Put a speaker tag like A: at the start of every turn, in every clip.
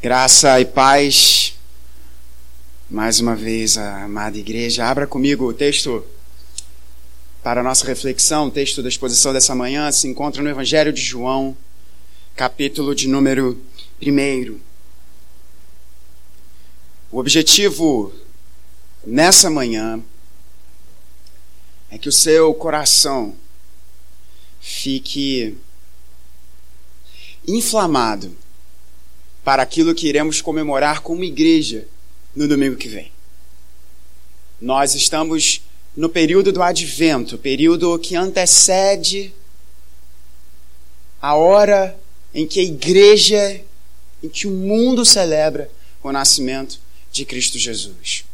A: Graça e paz, mais uma vez, a amada igreja. Abra comigo o texto para a nossa reflexão. O texto da exposição dessa manhã se encontra no Evangelho de João, capítulo de número 1. O objetivo nessa manhã é que o seu coração fique inflamado para aquilo que iremos comemorar como igreja no domingo que vem. Nós estamos no período do advento, período que antecede a hora em que a igreja, em que o mundo celebra o nascimento de Cristo Jesus.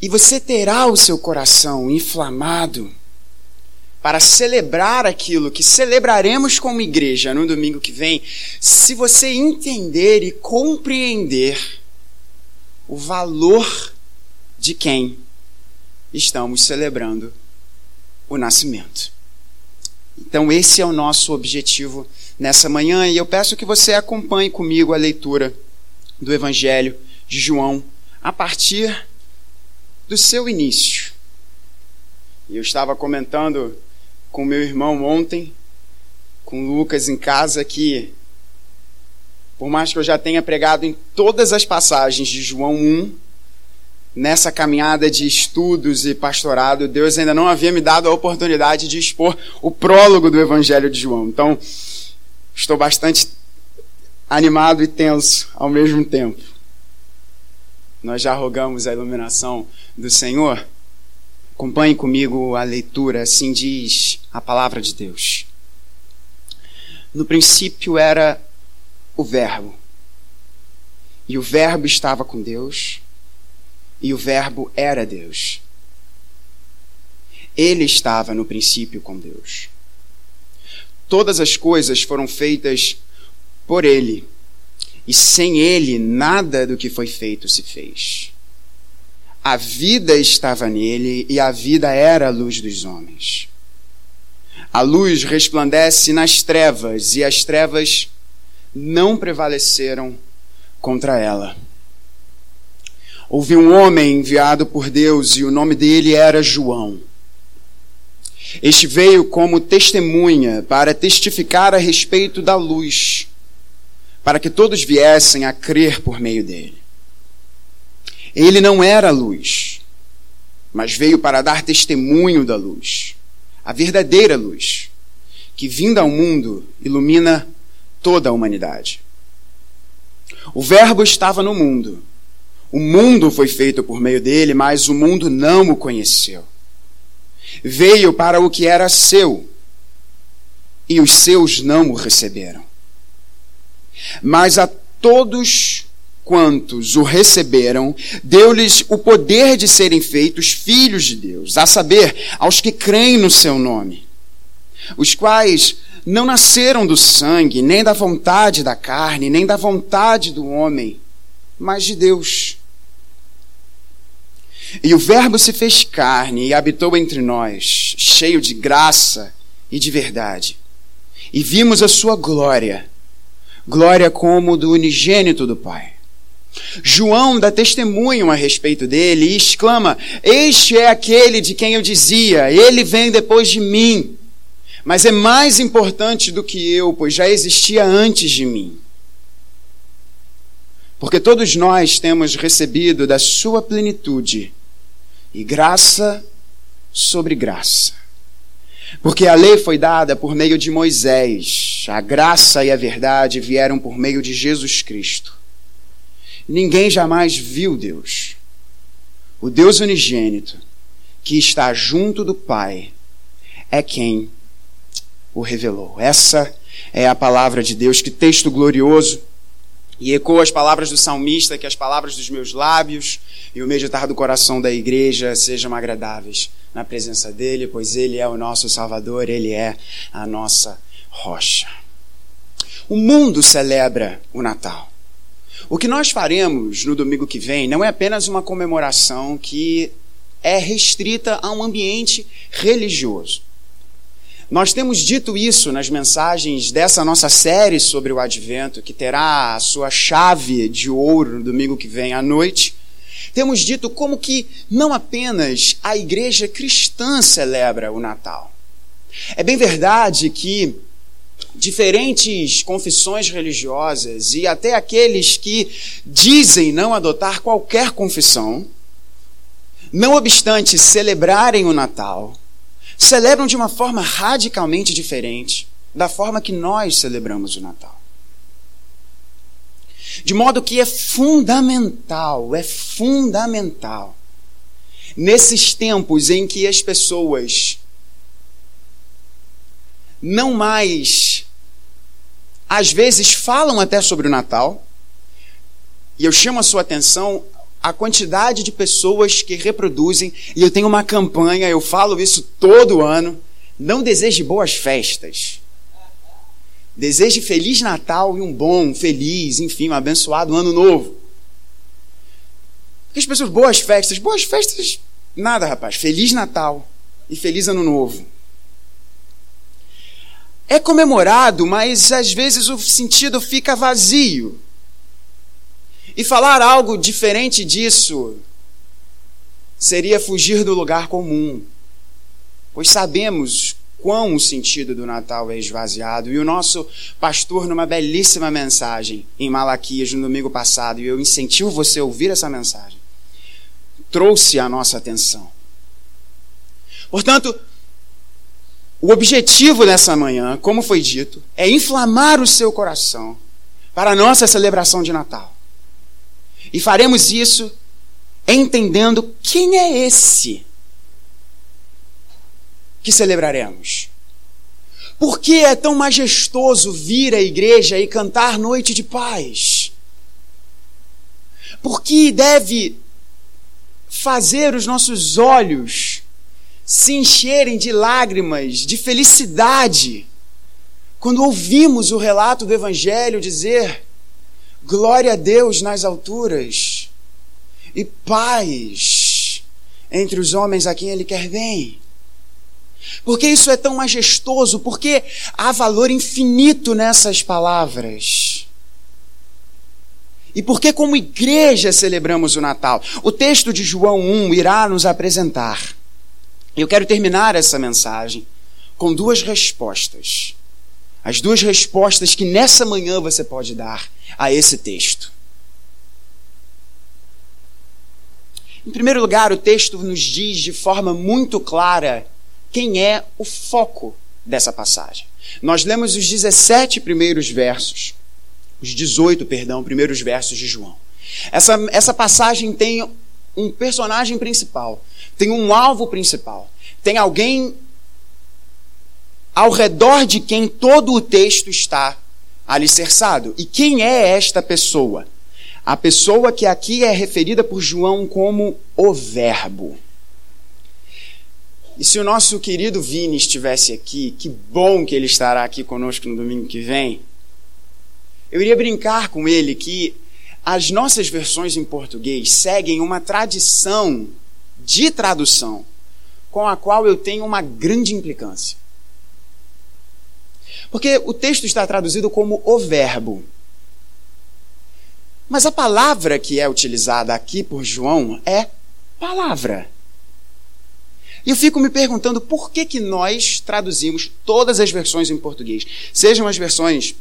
A: E você terá o seu coração inflamado para celebrar aquilo que celebraremos como igreja no domingo que vem, se você entender e compreender o valor de quem estamos celebrando o nascimento. Então, esse é o nosso objetivo nessa manhã e eu peço que você acompanhe comigo a leitura do Evangelho de João a partir do seu início. Eu estava comentando com meu irmão ontem, com o Lucas em casa, que por mais que eu já tenha pregado em todas as passagens de João 1, nessa caminhada de estudos e pastorado, Deus ainda não havia me dado a oportunidade de expor o prólogo do Evangelho de João. Então, estou bastante animado e tenso ao mesmo tempo. Nós já rogamos a iluminação do Senhor. Acompanhe comigo a leitura, assim diz a palavra de Deus. No princípio era o Verbo, e o Verbo estava com Deus, e o Verbo era Deus. Ele estava no princípio com Deus. Todas as coisas foram feitas por Ele, e sem Ele nada do que foi feito se fez. A vida estava nele e a vida era a luz dos homens. A luz resplandece nas trevas e as trevas não prevaleceram contra ela. Houve um homem enviado por Deus e o nome dele era João. Este veio como testemunha para testificar a respeito da luz, para que todos viessem a crer por meio dele. Ele não era luz, mas veio para dar testemunho da luz, a verdadeira luz, que vinda ao mundo ilumina toda a humanidade. O Verbo estava no mundo. O mundo foi feito por meio dele, mas o mundo não o conheceu. Veio para o que era seu, e os seus não o receberam. Mas a todos quantos o receberam, deu-lhes o poder de serem feitos filhos de Deus, a saber, aos que creem no seu nome, os quais não nasceram do sangue, nem da vontade da carne, nem da vontade do homem, mas de Deus. E o Verbo se fez carne e habitou entre nós, cheio de graça e de verdade. E vimos a sua glória, glória como do unigênito do Pai João dá testemunho a respeito dele e exclama: Este é aquele de quem eu dizia, ele vem depois de mim, mas é mais importante do que eu, pois já existia antes de mim. Porque todos nós temos recebido da sua plenitude e graça sobre graça. Porque a lei foi dada por meio de Moisés, a graça e a verdade vieram por meio de Jesus Cristo. Ninguém jamais viu Deus. O Deus unigênito, que está junto do Pai, é quem o revelou. Essa é a palavra de Deus. Que texto glorioso! E ecoa as palavras do salmista, que as palavras dos meus lábios e o meditar do coração da igreja sejam agradáveis na presença dele, pois ele é o nosso Salvador, ele é a nossa rocha. O mundo celebra o Natal. O que nós faremos no domingo que vem não é apenas uma comemoração que é restrita a um ambiente religioso, Nós temos dito isso nas mensagens dessa nossa série sobre o advento, que terá a sua chave de ouro no domingo que vem à noite. Temos dito como que não apenas a igreja cristã celebra o Natal. É bem verdade que diferentes confissões religiosas e até aqueles que dizem não adotar qualquer confissão, não obstante celebrarem o Natal, celebram de uma forma radicalmente diferente da forma que nós celebramos o Natal. De modo que é fundamental, é fundamental, nesses tempos em que as pessoas não mais, às vezes, falam até sobre o Natal, e eu chamo a sua atenção a quantidade de pessoas que reproduzem, e eu tenho uma campanha, eu falo isso todo ano. Não deseje boas festas. Deseje Feliz Natal e um bom, feliz, enfim, um abençoado ano novo. Porque as pessoas, boas festas, boas festas, nada, rapaz. Feliz Natal e Feliz Ano Novo. É comemorado, mas às vezes o sentido fica vazio. E falar algo diferente disso seria fugir do lugar comum, pois sabemos quão o sentido do Natal é esvaziado. E o nosso pastor, numa belíssima mensagem em Malaquias no domingo passado, e eu incentivo você a ouvir essa mensagem, trouxe a nossa atenção. Portanto, o objetivo dessa manhã, como foi dito, é inflamar o seu coração para a nossa celebração de Natal. E faremos isso entendendo quem é esse que celebraremos. Por que é tão majestoso vir à igreja e cantar Noite de Paz? Por que deve fazer os nossos olhos se encherem de lágrimas, de felicidade, quando ouvimos o relato do Evangelho dizer Glória a Deus nas alturas e paz entre os homens a quem Ele quer bem. Porque isso é tão majestoso? Porque há valor infinito nessas palavras. E porque, como igreja, celebramos o Natal? O texto de João 1 irá nos apresentar. Eu quero terminar essa mensagem com duas respostas. As duas respostas que nessa manhã você pode dar a esse texto. Em primeiro lugar, o texto nos diz de forma muito clara quem é o foco dessa passagem. Nós lemos os 17 primeiros versos, os 18, perdão, primeiros versos de João. Essa, essa passagem tem um personagem principal, tem um alvo principal, tem alguém ao redor de quem todo o texto está alicerçado. E quem é esta pessoa? A pessoa que aqui é referida por João como o Verbo. E se o nosso querido Vini estivesse aqui, que bom que ele estará aqui conosco no domingo que vem, eu iria brincar com ele que as nossas versões em português seguem uma tradição de tradução com a qual eu tenho uma grande implicância. Porque o texto está traduzido como o verbo. Mas a palavra que é utilizada aqui por João é palavra. E eu fico me perguntando por que, que nós traduzimos todas as versões em português, sejam as versões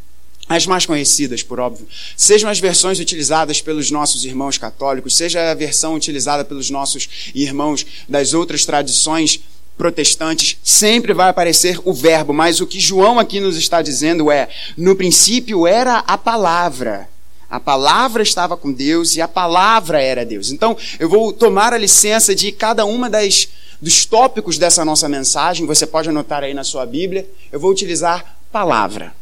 A: as mais conhecidas, por óbvio, sejam as versões utilizadas pelos nossos irmãos católicos, seja a versão utilizada pelos nossos irmãos das outras tradições protestantes, sempre vai aparecer o verbo, mas o que João aqui nos está dizendo é: no princípio era a palavra. A palavra estava com Deus e a palavra era Deus. Então, eu vou tomar a licença de cada uma das dos tópicos dessa nossa mensagem, você pode anotar aí na sua Bíblia, eu vou utilizar palavra.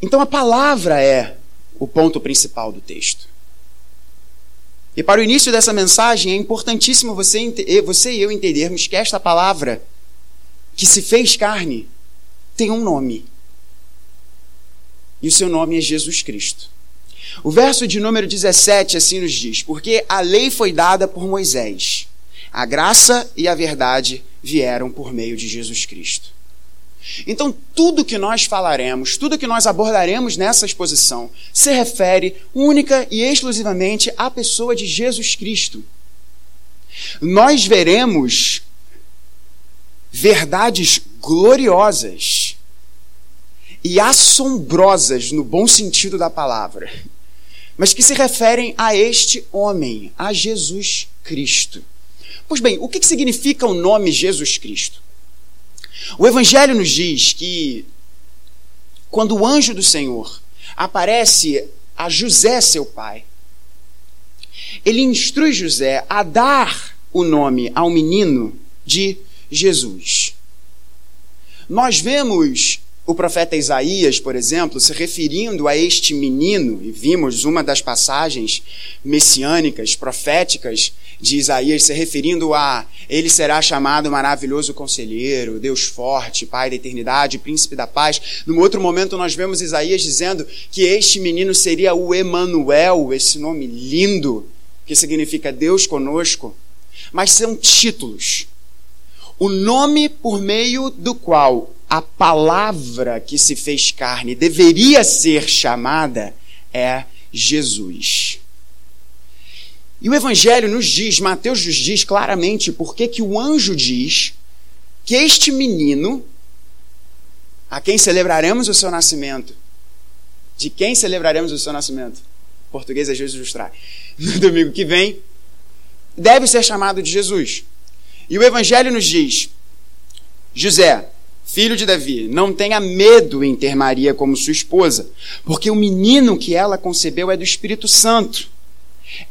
A: Então a palavra é o ponto principal do texto. E para o início dessa mensagem é importantíssimo você, você e eu entendermos que esta palavra, que se fez carne, tem um nome. E o seu nome é Jesus Cristo. O verso de número 17 assim nos diz: Porque a lei foi dada por Moisés, A graça e a verdade vieram por meio de Jesus Cristo. Então, tudo que nós falaremos, tudo que nós abordaremos nessa exposição, se refere única e exclusivamente à pessoa de Jesus Cristo. Nós veremos verdades gloriosas e assombrosas no bom sentido da palavra, mas que se referem a este homem, a Jesus Cristo. Pois bem, o que significa o nome Jesus Cristo? O Evangelho nos diz que quando o anjo do Senhor aparece a José, seu pai, ele instrui José a dar o nome ao menino de Jesus. Nós vemos o profeta Isaías, por exemplo, se referindo a este menino, e vimos uma das passagens messiânicas, proféticas de Isaías, se referindo a ele será chamado maravilhoso conselheiro, Deus forte, Pai da eternidade, príncipe da paz. Num outro momento nós vemos Isaías dizendo que este menino seria o Emanuel, esse nome lindo, que significa Deus conosco. Mas são títulos. O nome por meio do qual a palavra que se fez carne deveria ser chamada é Jesus. E o Evangelho nos diz, Mateus nos diz claramente porque que o anjo diz que este menino, a quem celebraremos o seu nascimento, de quem celebraremos o seu nascimento? Português é Jesus nos traz. No domingo que vem, deve ser chamado de Jesus. E o Evangelho nos diz: José, filho de Davi, não tenha medo em ter Maria como sua esposa, porque o menino que ela concebeu é do Espírito Santo.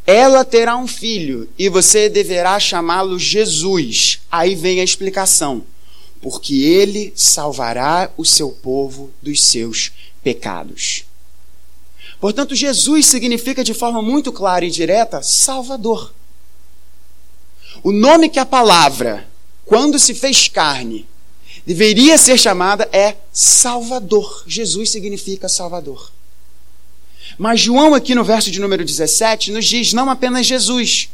A: Ela terá um filho e você deverá chamá-lo Jesus. Aí vem a explicação. Porque ele salvará o seu povo dos seus pecados. Portanto, Jesus significa de forma muito clara e direta Salvador. O nome que a palavra, quando se fez carne, deveria ser chamada é Salvador. Jesus significa Salvador. Mas João, aqui no verso de número 17, nos diz não apenas Jesus,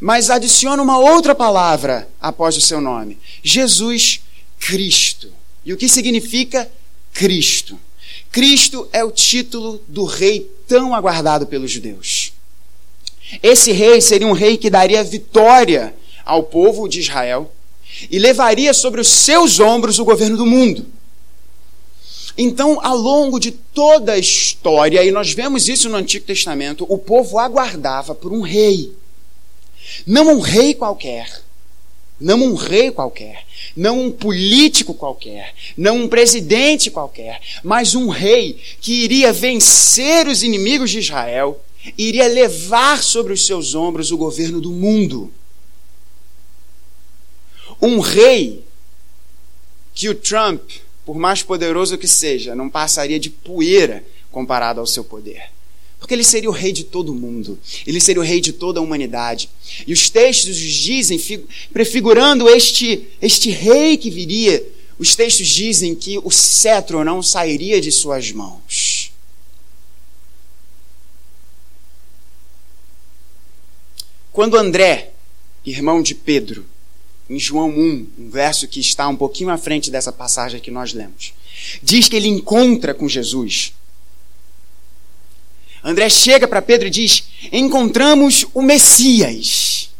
A: mas adiciona uma outra palavra após o seu nome: Jesus Cristo. E o que significa Cristo? Cristo é o título do rei tão aguardado pelos judeus. Esse rei seria um rei que daria vitória ao povo de Israel e levaria sobre os seus ombros o governo do mundo. Então, ao longo de toda a história, e nós vemos isso no Antigo Testamento, o povo aguardava por um rei. Não um rei qualquer, não um rei qualquer, não um político qualquer, não um presidente qualquer, mas um rei que iria vencer os inimigos de Israel, iria levar sobre os seus ombros o governo do mundo. Um rei que o Trump por mais poderoso que seja, não passaria de poeira comparado ao seu poder. Porque ele seria o rei de todo o mundo, ele seria o rei de toda a humanidade. E os textos dizem, prefigurando este, este rei que viria, os textos dizem que o cetro não sairia de suas mãos. Quando André, irmão de Pedro, em João 1, um verso que está um pouquinho à frente dessa passagem que nós lemos. Diz que ele encontra com Jesus. André chega para Pedro e diz: Encontramos o Messias.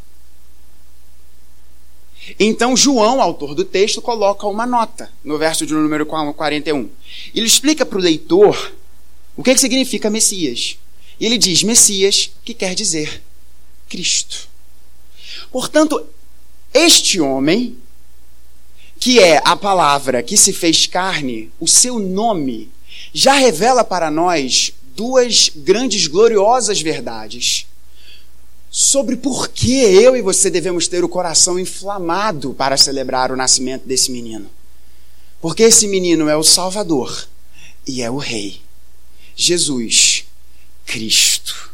A: Então, João, autor do texto, coloca uma nota no verso de número 41. Ele explica para o leitor o que, é que significa Messias. E ele diz: Messias, que quer dizer Cristo. Portanto, este homem, que é a palavra que se fez carne, o seu nome, já revela para nós duas grandes, gloriosas verdades sobre por que eu e você devemos ter o coração inflamado para celebrar o nascimento desse menino. Porque esse menino é o Salvador e é o Rei. Jesus Cristo.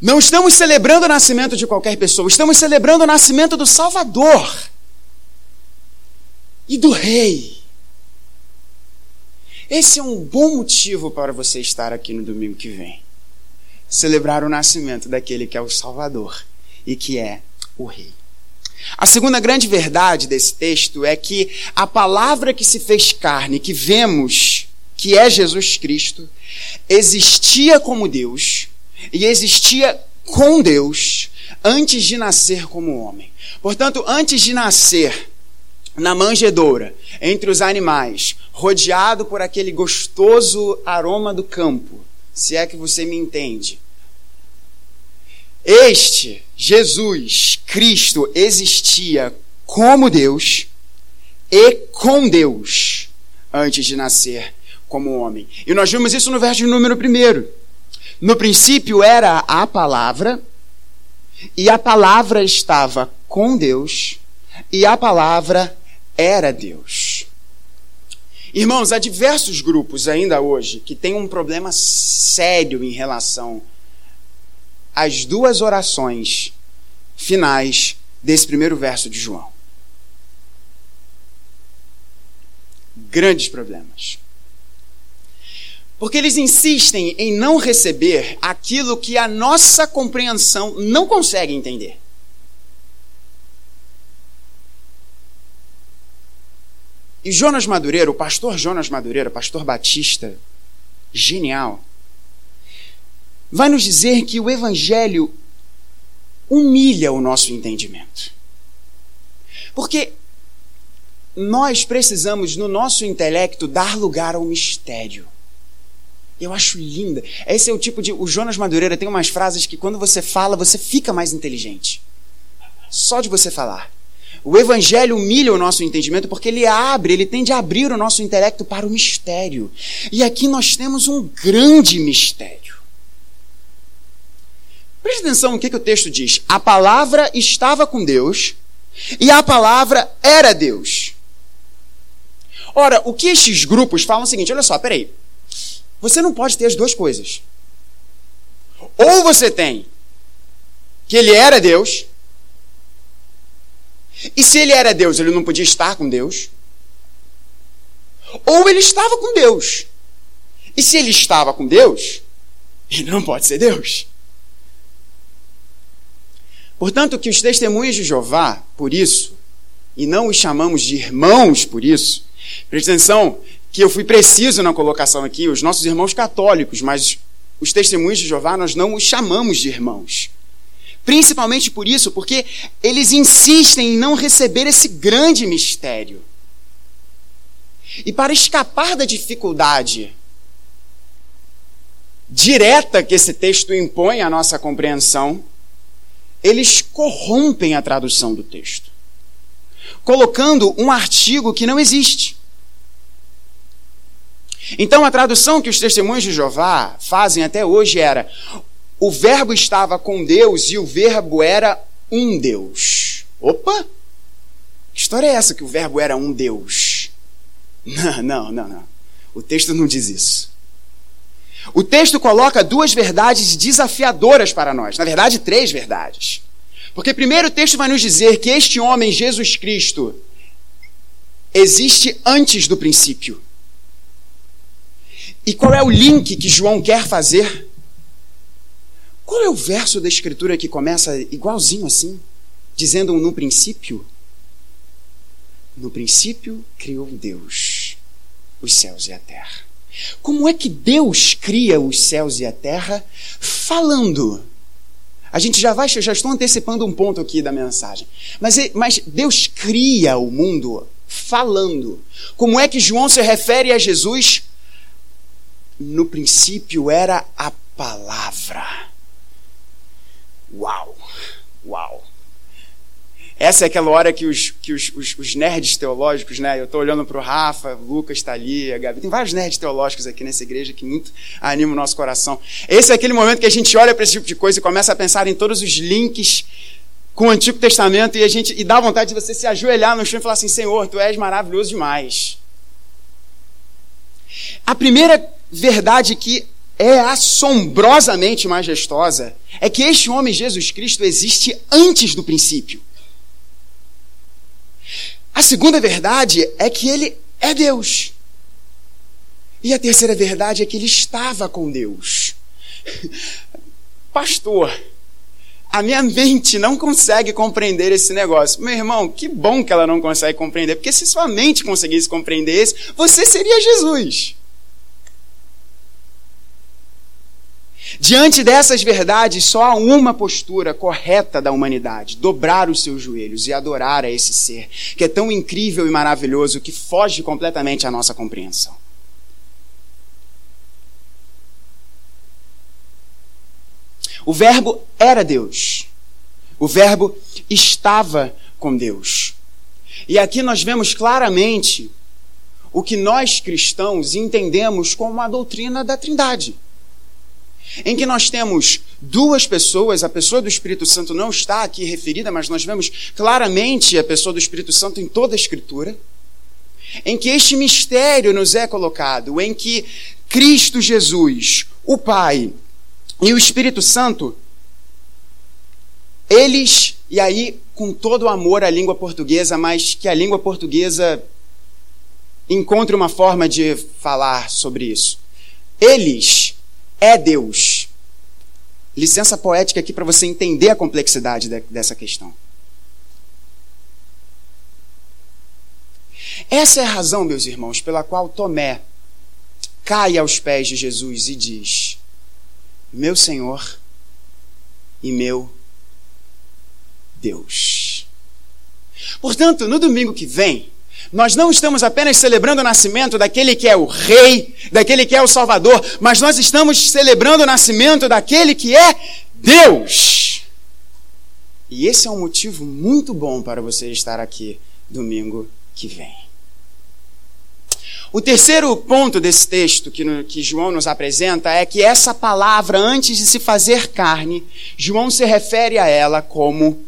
A: Não estamos celebrando o nascimento de qualquer pessoa, estamos celebrando o nascimento do Salvador e do Rei. Esse é um bom motivo para você estar aqui no domingo que vem. Celebrar o nascimento daquele que é o Salvador e que é o Rei. A segunda grande verdade desse texto é que a palavra que se fez carne, que vemos que é Jesus Cristo, existia como Deus e existia com Deus antes de nascer como homem. Portanto, antes de nascer na manjedoura, entre os animais, rodeado por aquele gostoso aroma do campo, se é que você me entende. Este, Jesus, Cristo, existia como Deus e com Deus antes de nascer como homem. E nós vimos isso no verso número 1. No princípio era a palavra, e a palavra estava com Deus, e a palavra era Deus. Irmãos, há diversos grupos ainda hoje que têm um problema sério em relação às duas orações finais desse primeiro verso de João. Grandes problemas. Porque eles insistem em não receber aquilo que a nossa compreensão não consegue entender. E Jonas Madureira, o pastor Jonas Madureira, pastor batista, genial, vai nos dizer que o evangelho humilha o nosso entendimento. Porque nós precisamos, no nosso intelecto, dar lugar ao mistério. Eu acho linda. Esse é o tipo de. O Jonas Madureira tem umas frases que quando você fala, você fica mais inteligente. Só de você falar. O Evangelho humilha o nosso entendimento porque ele abre, ele tende a abrir o nosso intelecto para o mistério. E aqui nós temos um grande mistério. Preste atenção no que, que o texto diz. A palavra estava com Deus e a palavra era Deus. Ora, o que estes grupos falam é o seguinte: olha só, peraí. Você não pode ter as duas coisas. Ou você tem que ele era Deus, e se ele era Deus, ele não podia estar com Deus. Ou ele estava com Deus. E se ele estava com Deus, ele não pode ser Deus. Portanto, que os testemunhos de Jeová, por isso, e não os chamamos de irmãos por isso, preste atenção que eu fui preciso na colocação aqui, os nossos irmãos católicos, mas os testemunhos de Jeová nós não os chamamos de irmãos. Principalmente por isso, porque eles insistem em não receber esse grande mistério. E para escapar da dificuldade direta que esse texto impõe à nossa compreensão, eles corrompem a tradução do texto, colocando um artigo que não existe. Então a tradução que os testemunhos de Jeová fazem até hoje era: o Verbo estava com Deus e o Verbo era um Deus. Opa! Que história é essa que o Verbo era um Deus? Não, não, não, não. O texto não diz isso. O texto coloca duas verdades desafiadoras para nós. Na verdade, três verdades. Porque primeiro o texto vai nos dizer que este homem, Jesus Cristo, existe antes do princípio. E qual é o link que João quer fazer? Qual é o verso da Escritura que começa igualzinho assim, dizendo no princípio? No princípio criou Deus os céus e a terra. Como é que Deus cria os céus e a terra falando? A gente já vai, já estou antecipando um ponto aqui da mensagem. Mas, mas Deus cria o mundo falando. Como é que João se refere a Jesus no princípio era a palavra. Uau! Uau! Essa é aquela hora que os, que os, os, os nerds teológicos, né? Eu estou olhando para o Rafa, Lucas está ali, a Gabi. Tem vários nerds teológicos aqui nessa igreja que muito animam o nosso coração. Esse é aquele momento que a gente olha para esse tipo de coisa e começa a pensar em todos os links com o Antigo Testamento e a gente e dá vontade de você se ajoelhar no chão e falar assim: Senhor, tu és maravilhoso demais. A primeira verdade que é assombrosamente majestosa é que este homem, Jesus Cristo, existe antes do princípio. A segunda verdade é que ele é Deus. E a terceira verdade é que ele estava com Deus. Pastor, A minha mente não consegue compreender esse negócio. Meu irmão, que bom que ela não consegue compreender, porque se sua mente conseguisse compreender isso, você seria Jesus. Diante dessas verdades, só há uma postura correta da humanidade: dobrar os seus joelhos e adorar a esse ser, que é tão incrível e maravilhoso que foge completamente à nossa compreensão. O Verbo era Deus. O Verbo estava com Deus. E aqui nós vemos claramente o que nós cristãos entendemos como a doutrina da Trindade em que nós temos duas pessoas, a pessoa do Espírito Santo não está aqui referida, mas nós vemos claramente a pessoa do Espírito Santo em toda a Escritura, em que este mistério nos é colocado, em que Cristo Jesus, o Pai e o Espírito Santo, eles, e aí com todo o amor à língua portuguesa, mas que a língua portuguesa encontre uma forma de falar sobre isso. Eles é Deus. Licença poética aqui para você entender a complexidade de, dessa questão. Essa é a razão, meus irmãos, pela qual Tomé cai aos pés de Jesus e diz: Meu Senhor e meu Deus. Portanto, no domingo que vem, nós não estamos apenas celebrando o nascimento daquele que é o Rei, daquele que é o Salvador, mas nós estamos celebrando o nascimento daquele que é Deus. E esse é um motivo muito bom para você estar aqui domingo que vem. O terceiro ponto desse texto que, no, que, João nos apresenta é que essa palavra, antes de se fazer carne, João se refere a ela como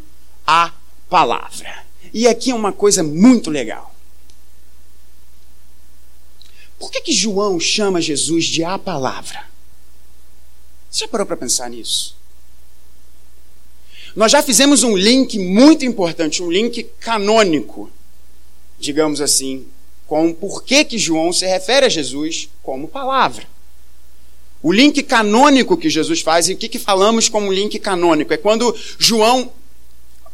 A: a palavra. E aqui é uma coisa muito legal. Por que, que João chama Jesus de a palavra? Você já parou para pensar nisso? Nós já fizemos um link muito importante, um link canônico, digamos assim, com por que, que João se refere a Jesus como palavra. O link canônico que Jesus faz, e o que, que falamos como link canônico? É quando João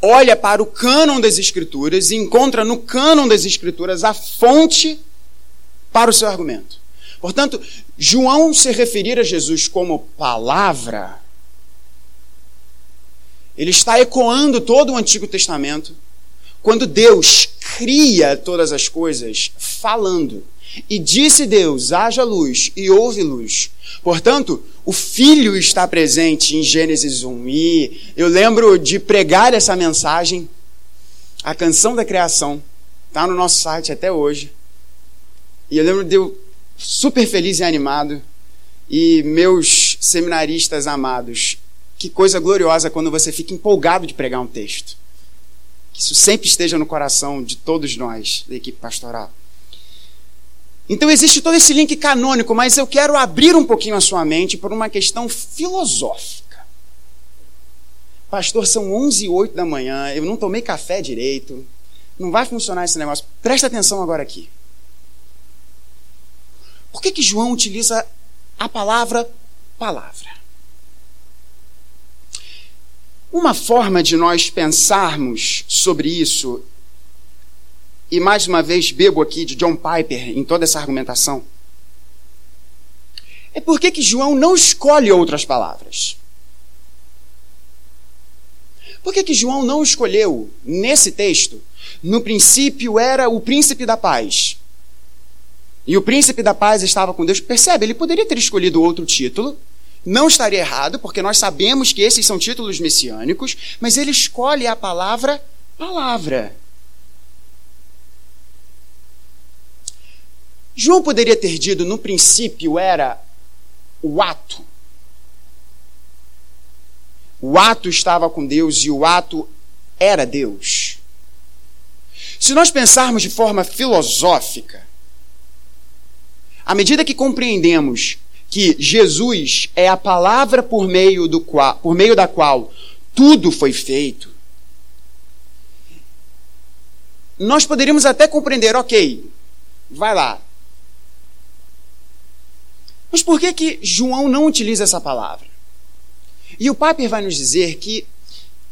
A: olha para o cânon das Escrituras e encontra no cânon das Escrituras a fonte para o seu argumento. Portanto, João se referir a Jesus como palavra, ele está ecoando todo o Antigo Testamento, quando Deus cria todas as coisas falando. E disse Deus: haja luz, e houve luz. Portanto, o Filho está presente em Gênesis 1. E eu lembro de pregar essa mensagem, a canção da criação, está no nosso site até hoje. E eu lembro de eu super feliz e animado. E meus seminaristas amados, que coisa gloriosa quando você fica empolgado de pregar um texto. Que isso sempre esteja no coração de todos nós, da equipe pastoral. Então existe todo esse link canônico, mas eu quero abrir um pouquinho a sua mente por uma questão filosófica. Pastor, são 11 e 8 da manhã, eu não tomei café direito, não vai funcionar esse negócio. Presta atenção agora aqui. Por que, que João utiliza a palavra palavra? Uma forma de nós pensarmos sobre isso, e mais uma vez bebo aqui de John Piper em toda essa argumentação, é por que, João não escolhe outras palavras? Por que, que João não escolheu, nesse texto, no princípio era o príncipe da paz? E o príncipe da paz estava com Deus. Percebe? Ele poderia ter escolhido outro título. Não estaria errado, porque nós sabemos que esses são títulos messiânicos, mas ele escolhe a palavra palavra. João poderia ter dito no princípio era o ato. O ato estava com Deus e o ato era Deus. Se nós pensarmos de forma filosófica, à medida que compreendemos que Jesus é a palavra por meio, do qual, por meio da qual tudo foi feito, nós poderíamos até compreender, ok, vai lá. Mas por que, que João não utiliza essa palavra? E o Piper vai nos dizer que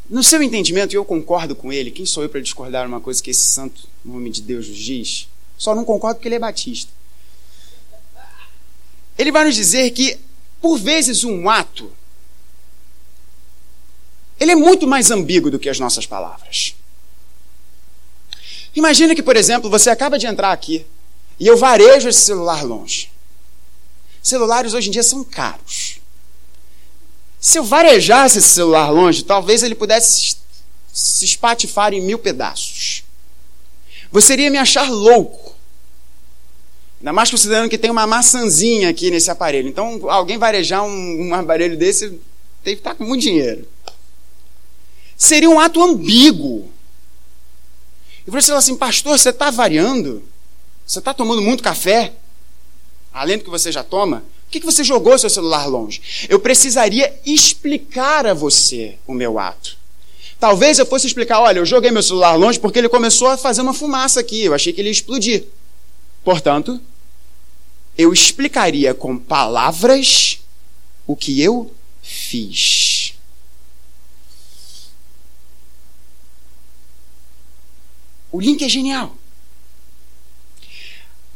A: No seu entendimento, e eu concordo com ele, quem sou eu para discordar uma coisa que esse santo nome de Deus nos diz? Só não concordo porque ele é batista. Ele vai nos dizer que, por vezes, um ato ele é muito mais ambíguo do que as nossas palavras. Imagina que, por exemplo, você acaba de entrar aqui e eu varejo esse celular longe. Celulares hoje em dia são caros. Se eu varejasse esse celular longe, talvez ele pudesse se espatifar em mil pedaços. Você iria me achar louco. Ainda mais considerando que tem uma maçãzinha aqui nesse aparelho. Então, alguém varejar um, um aparelho desse tem que estar com muito dinheiro. Seria um ato ambíguo. E você fala assim, pastor, você está variando? Você está tomando muito café? Além do que você já toma? Por que, que você jogou seu celular longe? Eu precisaria explicar a você o meu ato. Talvez eu fosse explicar: olha, eu joguei meu celular longe porque ele começou a fazer uma fumaça aqui. Eu achei que ele ia explodir. Portanto, eu explicaria com palavras o que eu fiz. O link é genial.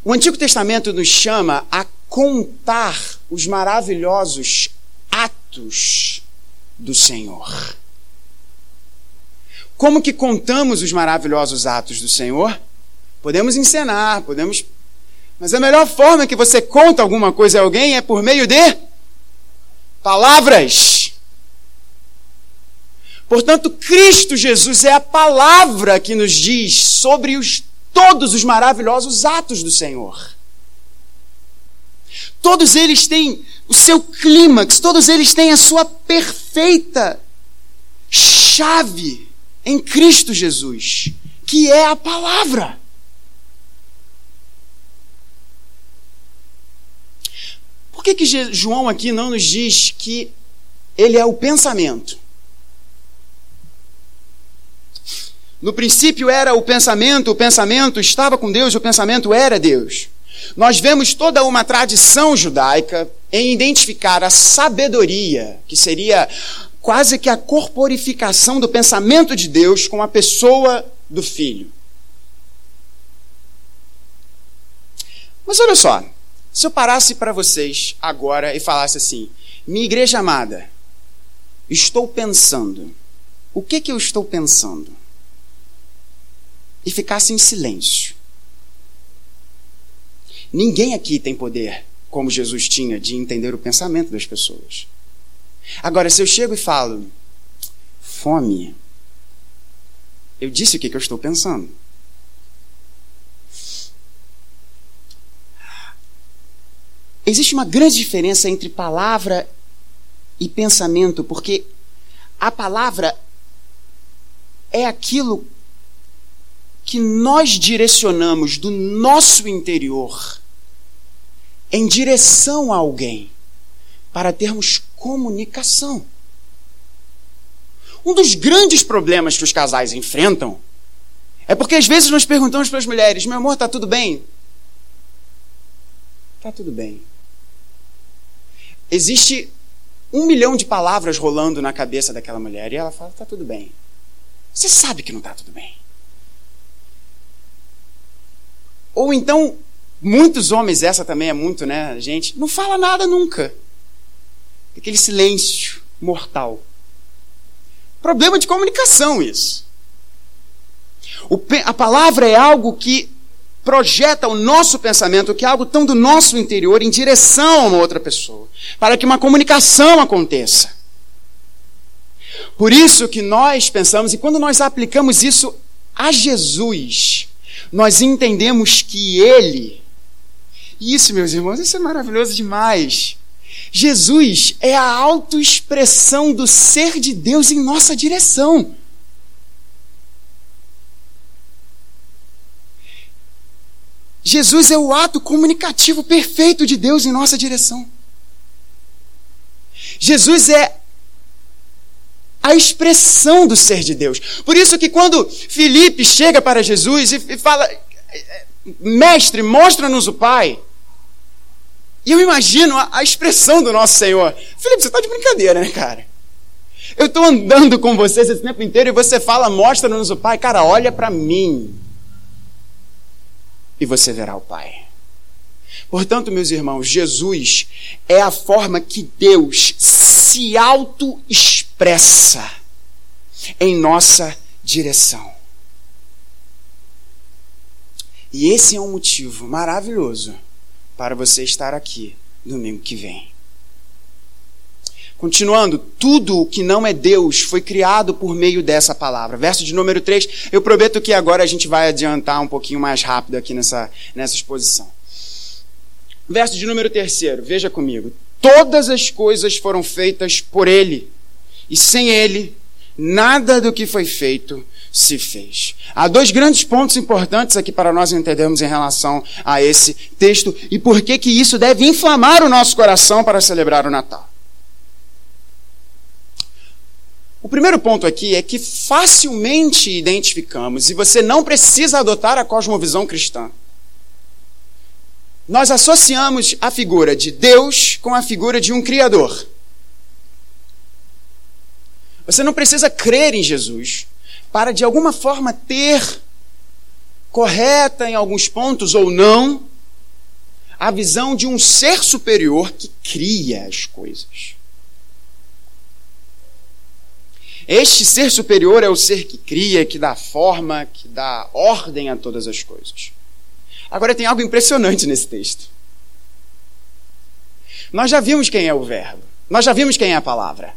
A: O Antigo Testamento nos chama a contar os maravilhosos atos do Senhor. Como que contamos os maravilhosos atos do Senhor? Podemos encenar, podemos. Mas a melhor forma que você conta alguma coisa a alguém é por meio de palavras. Portanto, Cristo Jesus é a palavra que nos diz sobre os todos os maravilhosos atos do Senhor. Todos eles têm o seu clímax, todos eles têm a sua perfeita chave em Cristo Jesus, que é a palavra. Que, que João aqui não nos diz que ele é o pensamento? No princípio era o pensamento, o pensamento estava com Deus, o pensamento era Deus. Nós vemos toda uma tradição judaica em identificar a sabedoria, que seria quase que a corporificação do pensamento de Deus com a pessoa do filho. Mas olha só, se eu parasse para vocês agora e falasse assim: minha igreja amada, estou pensando. O que, que eu estou pensando? e ficasse em silêncio. Ninguém aqui tem poder, como Jesus tinha, de entender o pensamento das pessoas. Agora, se eu chego e falo, fome, eu disse o que, que eu estou pensando. Existe uma grande diferença entre palavra e pensamento, porque a palavra é aquilo que nós direcionamos do nosso interior em direção a alguém para termos comunicação. Um dos grandes problemas que os casais enfrentam é porque às vezes nós perguntamos para as mulheres: meu amor, está tudo bem? Está tudo bem. Existe um milhão de palavras rolando na cabeça daquela mulher e ela fala: está tudo bem. Você sabe que não está tudo bem. Ou então, muitos homens, essa também é muito, né, gente, não fala nada nunca. Aquele silêncio mortal. Problema de comunicação isso. A palavra é algo que projeta o nosso pensamento, que é algo tão do nosso interior, em direção a uma outra pessoa, para que uma comunicação aconteça. Por isso que nós pensamos, e quando nós aplicamos isso a Jesus, nós entendemos que Ele, isso, meus irmãos, isso é maravilhoso demais. Jesus é a autoexpressão do ser de Deus em nossa direção. Jesus é o ato comunicativo perfeito de Deus em nossa direção. Jesus é a expressão do ser de Deus. Por isso que quando Felipe chega para Jesus e fala, mestre, mostra-nos o Pai. E eu imagino a, a, expressão do nosso Senhor. Felipe, você está de brincadeira, né, cara? Eu estou andando com vocês esse tempo inteiro e você fala, mostra-nos o Pai. Cara, olha para mim e você verá o Pai. Portanto, meus irmãos, Jesus é a forma que Deus se auto-expressa em nossa direção. E esse é um motivo maravilhoso para você estar aqui domingo que vem. Continuando, tudo o que não é Deus foi criado por meio dessa palavra. Verso de número 3, eu prometo que agora a gente vai adiantar um pouquinho mais rápido aqui nessa, nessa exposição. Verso de número 3, veja comigo. Todas as coisas foram feitas por Ele, e sem Ele, nada do que foi feito se fez. Há dois grandes pontos importantes aqui para nós entendermos em relação a esse texto e por que que isso deve inflamar o nosso coração para celebrar o Natal. O primeiro ponto aqui é que facilmente identificamos, e você não precisa adotar a cosmovisão cristã. Nós associamos a figura de Deus com a figura de um Criador. Você não precisa crer em Jesus para de alguma forma ter, correta em alguns pontos ou não, a visão de um ser superior que cria as coisas. Este ser superior é o ser que cria, que dá forma, que dá ordem a todas as coisas. Agora tem algo impressionante nesse texto. Nós já vimos quem é o Verbo. Nós já vimos quem é a palavra.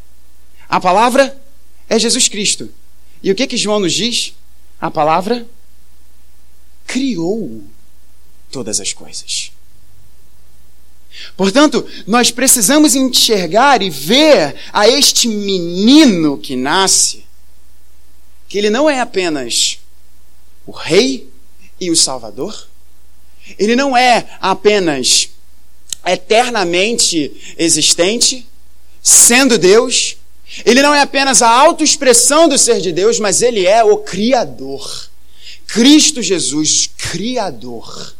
A: A palavra é Jesus Cristo. E o que que João nos diz? A palavra criou todas as coisas. Portanto, nós precisamos enxergar e ver a este menino que nasce, que ele não é apenas o rei e o salvador, ele não é apenas eternamente existente, sendo Deus, ele não é apenas a autoexpressão do ser de Deus, mas ele é o Criador. Cristo Jesus, Criador.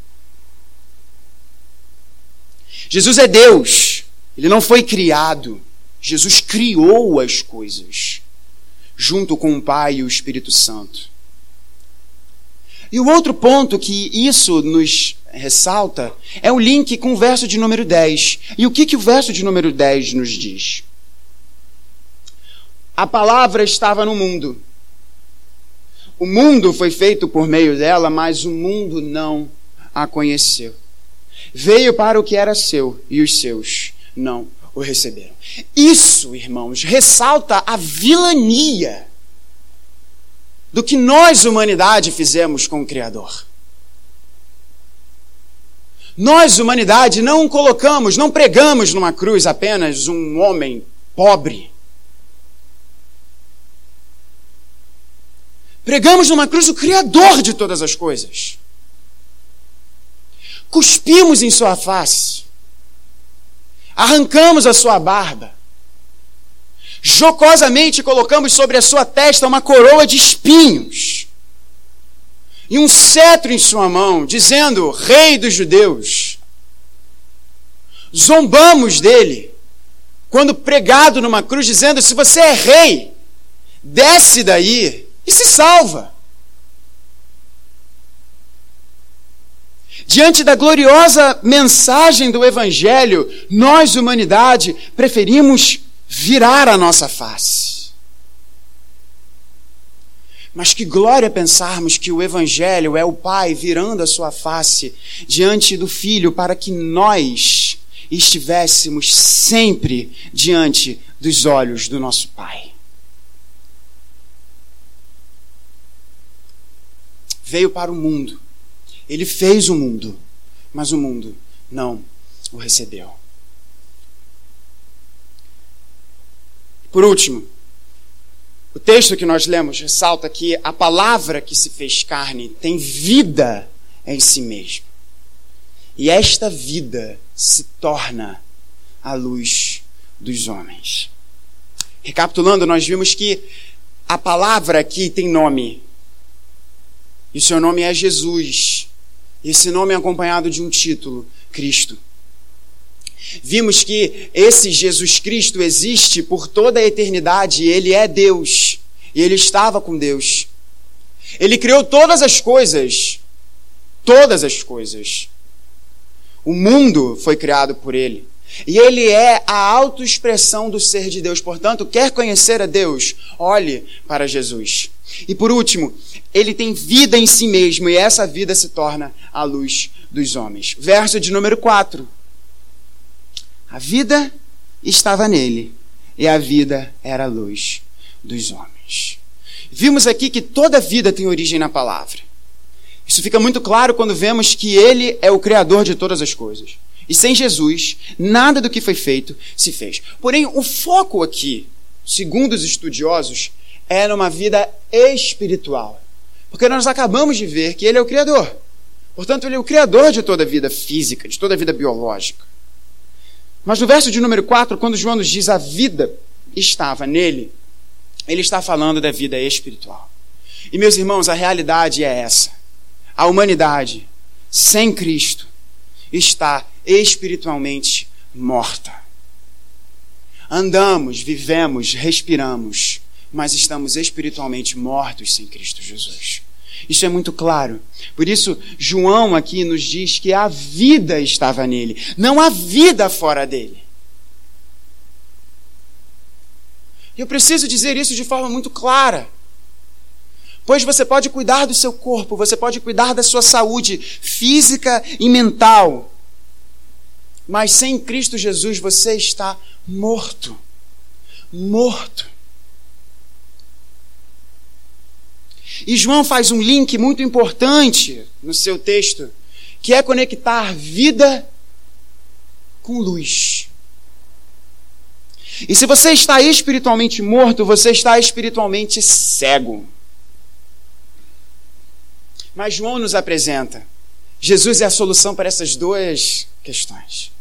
A: Jesus é Deus, ele não foi criado. Jesus criou as coisas, junto com o Pai e o Espírito Santo. E o outro ponto que isso nos ressalta é o link com o verso de número 10. E o que, que o verso de número 10 nos diz? A palavra estava no mundo. O mundo foi feito por meio dela, mas o mundo não a conheceu. Veio para o que era seu e os seus não o receberam. Isso, irmãos, ressalta a vilania do que nós, humanidade, fizemos com o Criador. Nós, humanidade, não colocamos, não pregamos numa cruz apenas um homem pobre. Pregamos numa cruz o Criador de todas as coisas cuspimos em sua face, arrancamos a sua barba, jocosamente colocamos sobre a sua testa uma coroa de espinhos e um cetro em sua mão, dizendo: Rei dos Judeus. Zombamos dele quando pregado numa cruz, dizendo: Se você é rei, desce daí e se salva. Diante da gloriosa mensagem do Evangelho, nós, humanidade, preferimos virar a nossa face. Mas que glória pensarmos que o Evangelho é o Pai virando a sua face diante do Filho para que nós estivéssemos sempre diante dos olhos do nosso Pai. Veio para o mundo ele fez o mundo, mas o mundo não o recebeu. Por último, o texto que nós lemos ressalta que a palavra que se fez carne tem vida em si mesmo. E esta vida se torna a luz dos homens. Recapitulando, nós vimos que a palavra aqui tem nome. E o seu nome é Jesus. Esse nome é acompanhado de um título: Cristo. Vimos que esse Jesus Cristo existe por toda a eternidade, ele é Deus, e ele estava com Deus. Ele criou todas as coisas, todas as coisas. O mundo foi criado por ele. E ele é a autoexpressão do ser de Deus. Portanto, quer conhecer a Deus? Olhe para Jesus. E por último, ele tem vida em si mesmo e essa vida se torna a luz dos homens. Verso de número 4. A vida estava nele e a vida era a luz dos homens. Vimos aqui que toda vida tem origem na palavra. Isso fica muito claro quando vemos que ele é o criador de todas as coisas. E sem Jesus, nada do que foi feito se fez. Porém, o foco aqui, segundo os estudiosos, é numa vida espiritual. Porque nós acabamos de ver que ele é o criador. Portanto, ele é o criador de toda a vida física, de toda a vida biológica. Mas no verso de número 4, quando João nos diz a vida estava nele, ele está falando da vida espiritual. E meus irmãos, a realidade é essa. A humanidade sem Cristo está espiritualmente morta. Andamos, vivemos, respiramos, mas estamos espiritualmente mortos sem Cristo Jesus. Isso é muito claro. Por isso, João aqui nos diz que a vida estava nele, não a vida fora dele. Eu preciso dizer isso de forma muito clara. Pois você pode cuidar do seu corpo, você pode cuidar da sua saúde física e mental. Mas sem Cristo Jesus você está morto. Morto. E João faz um link muito importante no seu texto, que é conectar vida com luz. E se você está espiritualmente morto, você está espiritualmente cego. Mas João nos apresenta: Jesus é a solução para essas duas questões.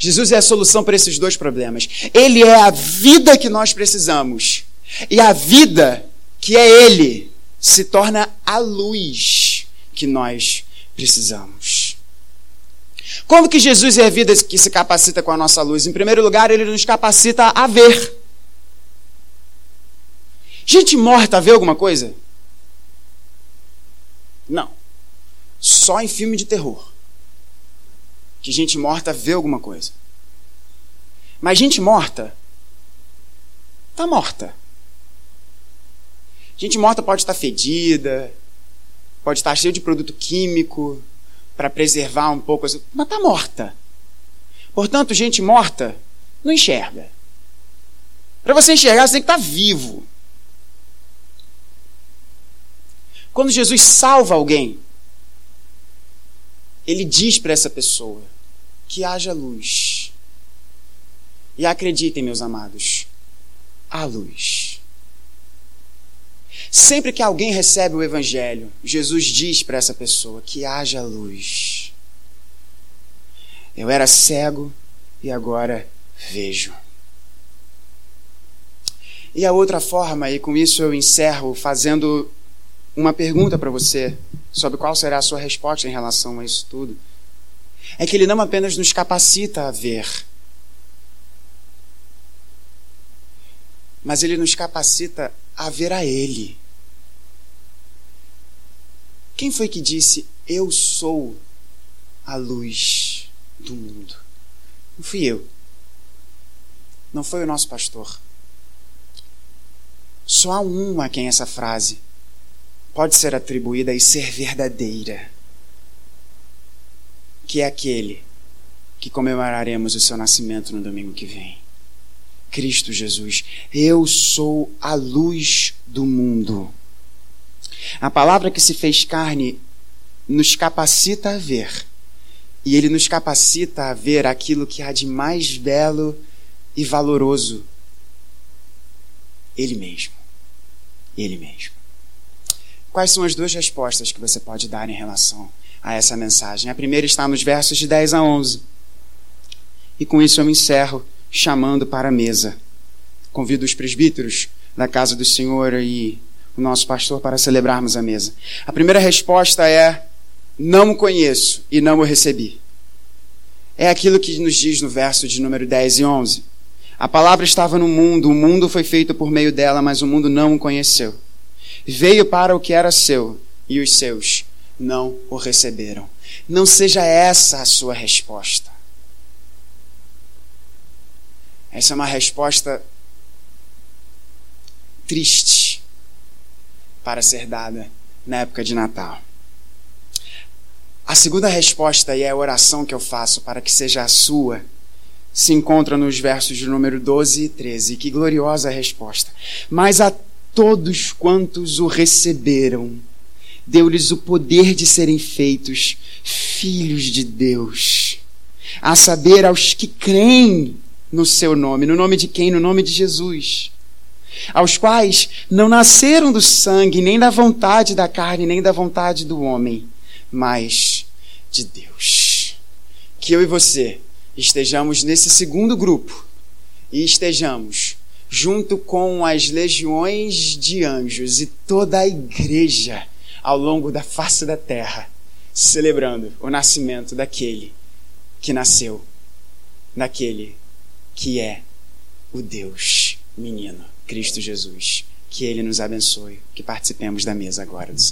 A: Jesus é a solução para esses dois problemas. Ele é a vida que nós precisamos. E a vida que é Ele se torna a luz que nós precisamos. Como que Jesus é a vida que se capacita com a nossa luz? Em primeiro lugar, ele nos capacita a ver. Gente morta vê alguma coisa? Não. Só em filme de terror. Que gente morta vê alguma coisa. Mas gente morta está morta. Gente morta pode estar fedida, pode estar cheia de produto químico para preservar um pouco, mas está morta. Portanto, gente morta não enxerga. Para você enxergar, você tem que estar vivo. Quando Jesus salva alguém, ele diz para essa pessoa que haja luz. E acreditem, meus amados, há luz. Sempre que alguém recebe o Evangelho, Jesus diz para essa pessoa que haja luz. Eu era cego e agora vejo. E a outra forma, e com isso eu encerro fazendo uma pergunta para você sobre qual será a sua resposta em relação a isso tudo, é que ele não apenas nos capacita a ver, mas ele nos capacita a ver a Ele. Quem foi que disse: Eu sou a luz do mundo? Não fui eu. Não foi o nosso pastor. Só há um a quem essa frase pode ser atribuída e ser verdadeira, que é aquele que comemoraremos o seu nascimento no domingo que vem. Cristo Jesus. Eu sou a luz do mundo. A palavra que se fez carne nos capacita a ver. E ele nos capacita a ver aquilo que há de mais belo e valoroso. Ele mesmo. Ele mesmo. Quais são as duas respostas que você pode dar em relação a essa mensagem? A primeira está nos versos de 10 a 11. E com isso eu me encerro chamando para a mesa. Convido os presbíteros da casa do Senhor e o nosso pastor para celebrarmos a mesa. A primeira resposta é: não o conheço e não o recebi. é aquilo que nos diz no verso de número 10 e 11. A palavra estava no mundo, o mundo foi feito por meio dela, mas o mundo não o conheceu. Veio para o que era seu, e os seus não o receberam. Não seja essa a sua resposta. Essa é uma resposta triste para ser dada na época de Natal. A segunda resposta, e é a oração que eu faço para que seja a sua, se encontra nos versos de número 12 e 13. Que gloriosa resposta! Mas a todos quantos o receberam, deu-lhes o poder de serem feitos filhos de Deus, a saber, aos que creem no seu nome. No nome de quem? No nome de Jesus. Aos quais não nasceram do sangue, nem da vontade da carne, nem da vontade do homem, mas de Deus. Que eu e você estejamos nesse segundo grupo e estejamos junto com as legiões de anjos e toda a igreja ao longo da face da terra, celebrando o nascimento daquele que nasceu, daquele que é o Deus menino, Cristo Jesus. Que Ele nos abençoe, que participemos da mesa agora do Senhor.